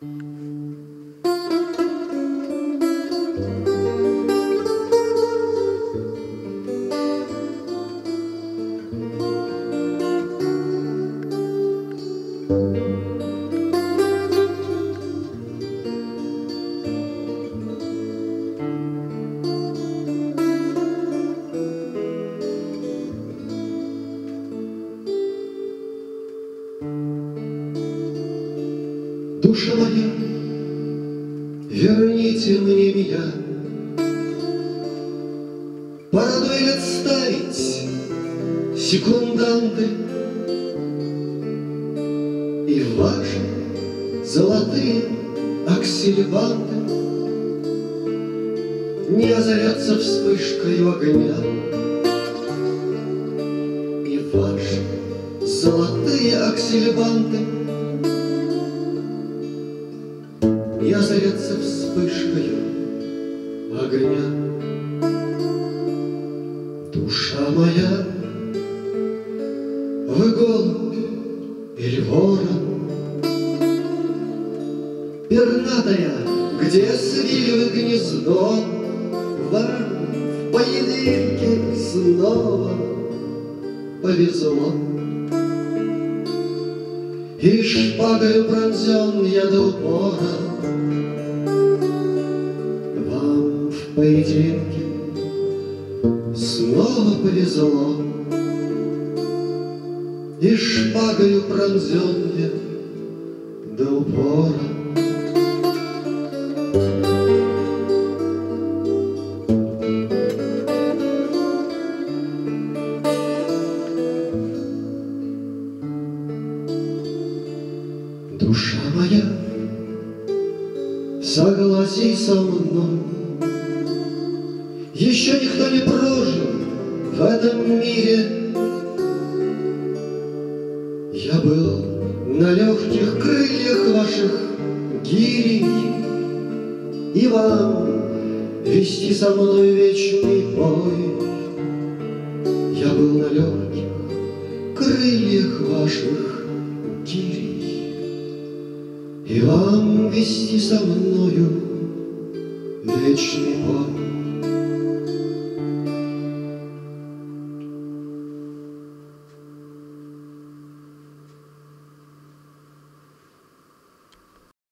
Música Душа моя, верните мне меня. Пора дуэль отставить, секунданты, И ваши золотые аксельбанты Не озарятся вспышкой огня. И ваши золотые аксельбанты — озарятся вспышкою огня. Душа моя, вы голубь или ворон, Пернатая, где свили вы гнездо, Вам в поединке снова повезло. И шпагою пронзен я до упора, поединке снова повезло. И шпагою пронзен я до упора. Душа моя, согласий со мной, Еще никто не прожил в этом мире. Я был на легких крыльях ваших гирей, И вам вести со мной вечный бой. Я был на легких крыльях ваших гирей, и вам вести со мною вечный бой.